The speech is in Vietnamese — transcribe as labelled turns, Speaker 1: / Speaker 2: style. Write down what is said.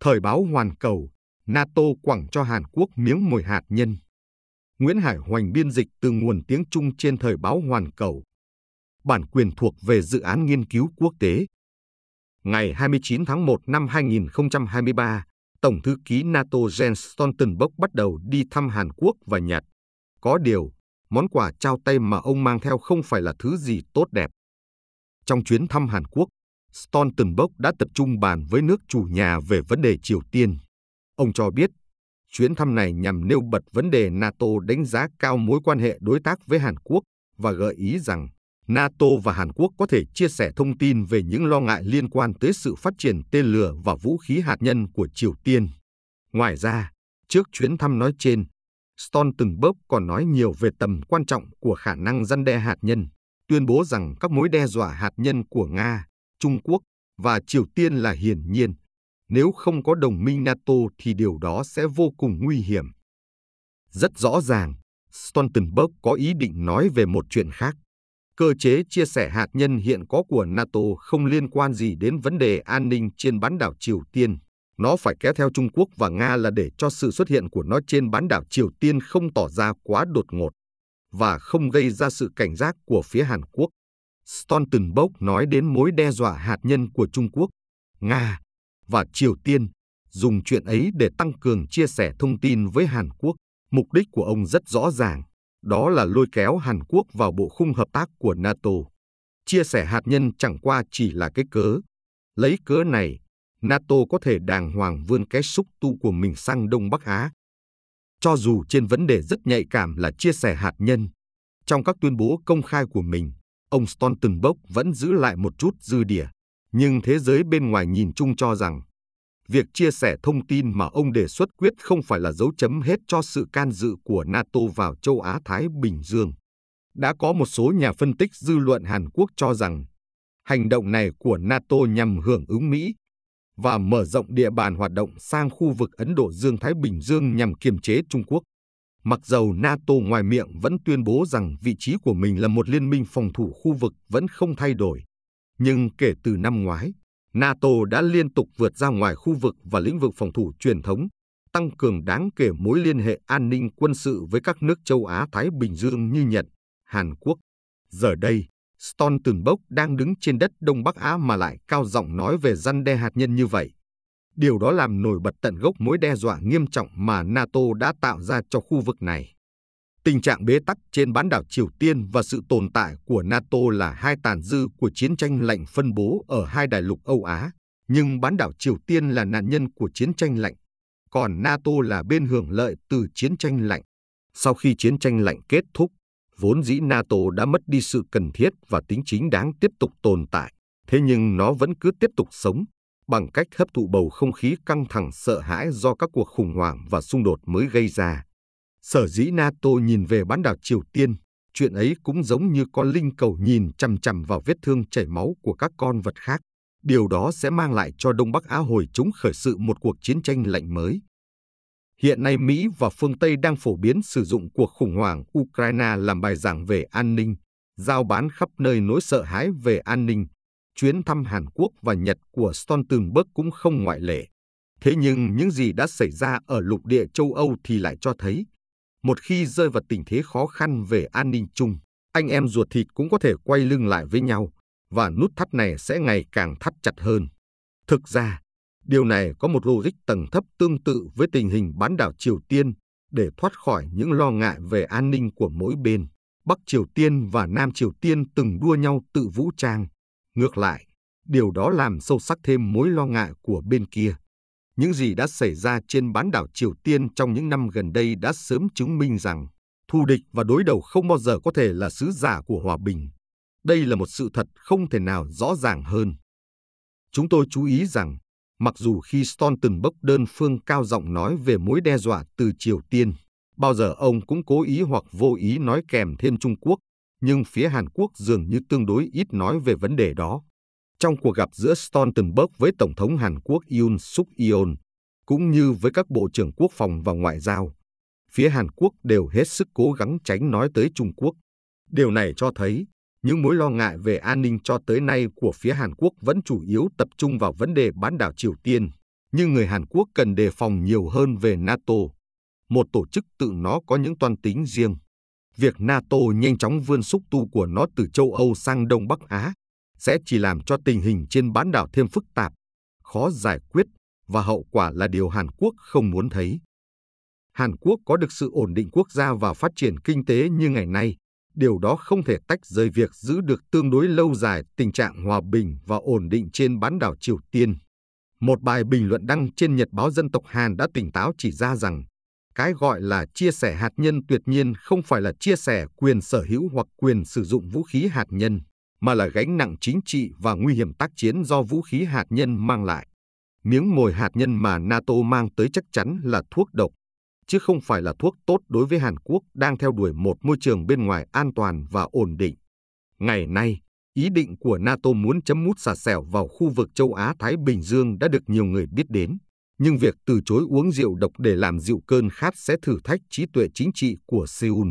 Speaker 1: Thời báo Hoàn Cầu, NATO quẳng cho Hàn Quốc miếng mồi hạt nhân. Nguyễn Hải Hoành biên dịch từ nguồn tiếng Trung trên Thời báo Hoàn Cầu. Bản quyền thuộc về dự án nghiên cứu quốc tế. Ngày 29 tháng 1 năm 2023, Tổng thư ký NATO Jens Stoltenberg bắt đầu đi thăm Hàn Quốc và Nhật. Có điều, món quà trao tay mà ông mang theo không phải là thứ gì tốt đẹp. Trong chuyến thăm Hàn Quốc, Stoltenberg đã tập trung bàn với nước chủ nhà về vấn đề Triều Tiên. Ông cho biết, chuyến thăm này nhằm nêu bật vấn đề NATO đánh giá cao mối quan hệ đối tác với Hàn Quốc và gợi ý rằng NATO và Hàn Quốc có thể chia sẻ thông tin về những lo ngại liên quan tới sự phát triển tên lửa và vũ khí hạt nhân của Triều Tiên. Ngoài ra, trước chuyến thăm nói trên, Stoltenberg còn nói nhiều về tầm quan trọng của khả năng răn đe hạt nhân, tuyên bố rằng các mối đe dọa hạt nhân của Nga, Trung Quốc và Triều Tiên là hiển nhiên. Nếu không có đồng minh NATO thì điều đó sẽ vô cùng nguy hiểm. Rất rõ ràng, Stoltenberg có ý định nói về một chuyện khác. Cơ chế chia sẻ hạt nhân hiện có của NATO không liên quan gì đến vấn đề an ninh trên bán đảo Triều Tiên. Nó phải kéo theo Trung Quốc và Nga là để cho sự xuất hiện của nó trên bán đảo Triều Tiên không tỏ ra quá đột ngột và không gây ra sự cảnh giác của phía Hàn Quốc. Stoltenberg nói đến mối đe dọa hạt nhân của Trung Quốc, Nga và Triều Tiên, dùng chuyện ấy để tăng cường chia sẻ thông tin với Hàn Quốc. Mục đích của ông rất rõ ràng, đó là lôi kéo Hàn Quốc vào bộ khung hợp tác của NATO. Chia sẻ hạt nhân chẳng qua chỉ là cái cớ. Lấy cớ này, NATO có thể đàng hoàng vươn cái xúc tu của mình sang Đông Bắc Á. Cho dù trên vấn đề rất nhạy cảm là chia sẻ hạt nhân, trong các tuyên bố công khai của mình, ông Stoltenberg vẫn giữ lại một chút dư địa, nhưng thế giới bên ngoài nhìn chung cho rằng việc chia sẻ thông tin mà ông đề xuất quyết không phải là dấu chấm hết cho sự can dự của NATO vào châu Á-Thái Bình Dương. Đã có một số nhà phân tích dư luận Hàn Quốc cho rằng hành động này của NATO nhằm hưởng ứng Mỹ và mở rộng địa bàn hoạt động sang khu vực Ấn Độ Dương-Thái Bình Dương nhằm kiềm chế Trung Quốc. Mặc dầu NATO ngoài miệng vẫn tuyên bố rằng vị trí của mình là một liên minh phòng thủ khu vực vẫn không thay đổi, nhưng kể từ năm ngoái, NATO đã liên tục vượt ra ngoài khu vực và lĩnh vực phòng thủ truyền thống, tăng cường đáng kể mối liên hệ an ninh quân sự với các nước châu Á-Thái Bình Dương như Nhật, Hàn Quốc. Giờ đây, Stoltenberg đang đứng trên đất Đông Bắc Á mà lại cao giọng nói về răn đe hạt nhân như vậy. Điều đó làm nổi bật tận gốc mối đe dọa nghiêm trọng mà NATO đã tạo ra cho khu vực này. Tình trạng bế tắc trên bán đảo Triều Tiên và sự tồn tại của NATO là hai tàn dư của chiến tranh lạnh phân bố ở hai đại lục Âu Á, nhưng bán đảo Triều Tiên là nạn nhân của chiến tranh lạnh, còn NATO là bên hưởng lợi từ chiến tranh lạnh. Sau khi chiến tranh lạnh kết thúc, vốn dĩ NATO đã mất đi sự cần thiết và tính chính đáng tiếp tục tồn tại, thế nhưng nó vẫn cứ tiếp tục sống bằng cách hấp thụ bầu không khí căng thẳng sợ hãi do các cuộc khủng hoảng và xung đột mới gây ra. Sở dĩ NATO nhìn về bán đảo Triều Tiên, chuyện ấy cũng giống như con linh cầu nhìn chằm chằm vào vết thương chảy máu của các con vật khác. Điều đó sẽ mang lại cho Đông Bắc Á hồi chúng khởi sự một cuộc chiến tranh lạnh mới. Hiện nay Mỹ và phương Tây đang phổ biến sử dụng cuộc khủng hoảng Ukraine làm bài giảng về an ninh, giao bán khắp nơi nỗi sợ hãi về an ninh. Chuyến thăm Hàn Quốc và Nhật của Stoltenberg cũng không ngoại lệ. Thế nhưng những gì đã xảy ra ở lục địa châu Âu thì lại cho thấy một khi rơi vào tình thế khó khăn về an ninh chung, anh em ruột thịt cũng có thể quay lưng lại với nhau và nút thắt này sẽ ngày càng thắt chặt hơn. Thực ra, điều này có một logic tầng thấp tương tự với tình hình bán đảo Triều Tiên để thoát khỏi những lo ngại về an ninh của mỗi bên. Bắc Triều Tiên và Nam Triều Tiên từng đua nhau tự vũ trang. Ngược lại, điều đó làm sâu sắc thêm mối lo ngại của bên kia. Những gì đã xảy ra trên bán đảo Triều Tiên trong những năm gần đây đã sớm chứng minh rằng thù địch và đối đầu không bao giờ có thể là sứ giả của hòa bình. Đây là một sự thật không thể nào rõ ràng hơn. Chúng tôi chú ý rằng, mặc dù khi Stoltenberg đơn phương cao giọng nói về mối đe dọa từ Triều Tiên, bao giờ ông cũng cố ý hoặc vô ý nói kèm thêm Trung Quốc, nhưng phía Hàn Quốc dường như tương đối ít nói về vấn đề đó. Trong cuộc gặp giữa Stoltenberg với Tổng thống Hàn Quốc Yoon suk yeol cũng như với các bộ trưởng quốc phòng và ngoại giao, phía Hàn Quốc đều hết sức cố gắng tránh nói tới Trung Quốc. Điều này cho thấy những mối lo ngại về an ninh cho tới nay của phía Hàn Quốc vẫn chủ yếu tập trung vào vấn đề bán đảo Triều Tiên. nhưng người Hàn Quốc cần đề phòng nhiều hơn về NATO, một tổ chức tự nó có những toan tính riêng. Việc NATO nhanh chóng vươn xúc tu của nó từ châu Âu sang Đông Bắc Á sẽ chỉ làm cho tình hình trên bán đảo thêm phức tạp, khó giải quyết và hậu quả là điều Hàn Quốc không muốn thấy. Hàn Quốc có được sự ổn định quốc gia và phát triển kinh tế như ngày nay, điều đó không thể tách rời việc giữ được tương đối lâu dài tình trạng hòa bình và ổn định trên bán đảo Triều Tiên. Một bài bình luận đăng trên Nhật báo Dân tộc Hàn đã tỉnh táo chỉ ra rằng cái gọi là chia sẻ hạt nhân tuyệt nhiên không phải là chia sẻ quyền sở hữu hoặc quyền sử dụng vũ khí hạt nhân, mà là gánh nặng chính trị và nguy hiểm tác chiến do vũ khí hạt nhân mang lại. Miếng mồi hạt nhân mà NATO mang tới chắc chắn là thuốc độc, chứ không phải là thuốc tốt đối với Hàn Quốc đang theo đuổi một môi trường bên ngoài an toàn và ổn định. Ngày nay, ý định của NATO muốn chấm mút xà xẻo vào khu vực châu Á-Thái Bình Dương đã được nhiều người biết đến. Nhưng việc từ chối uống rượu độc để làm dịu cơn khát sẽ thử thách trí tuệ chính trị của Seoul.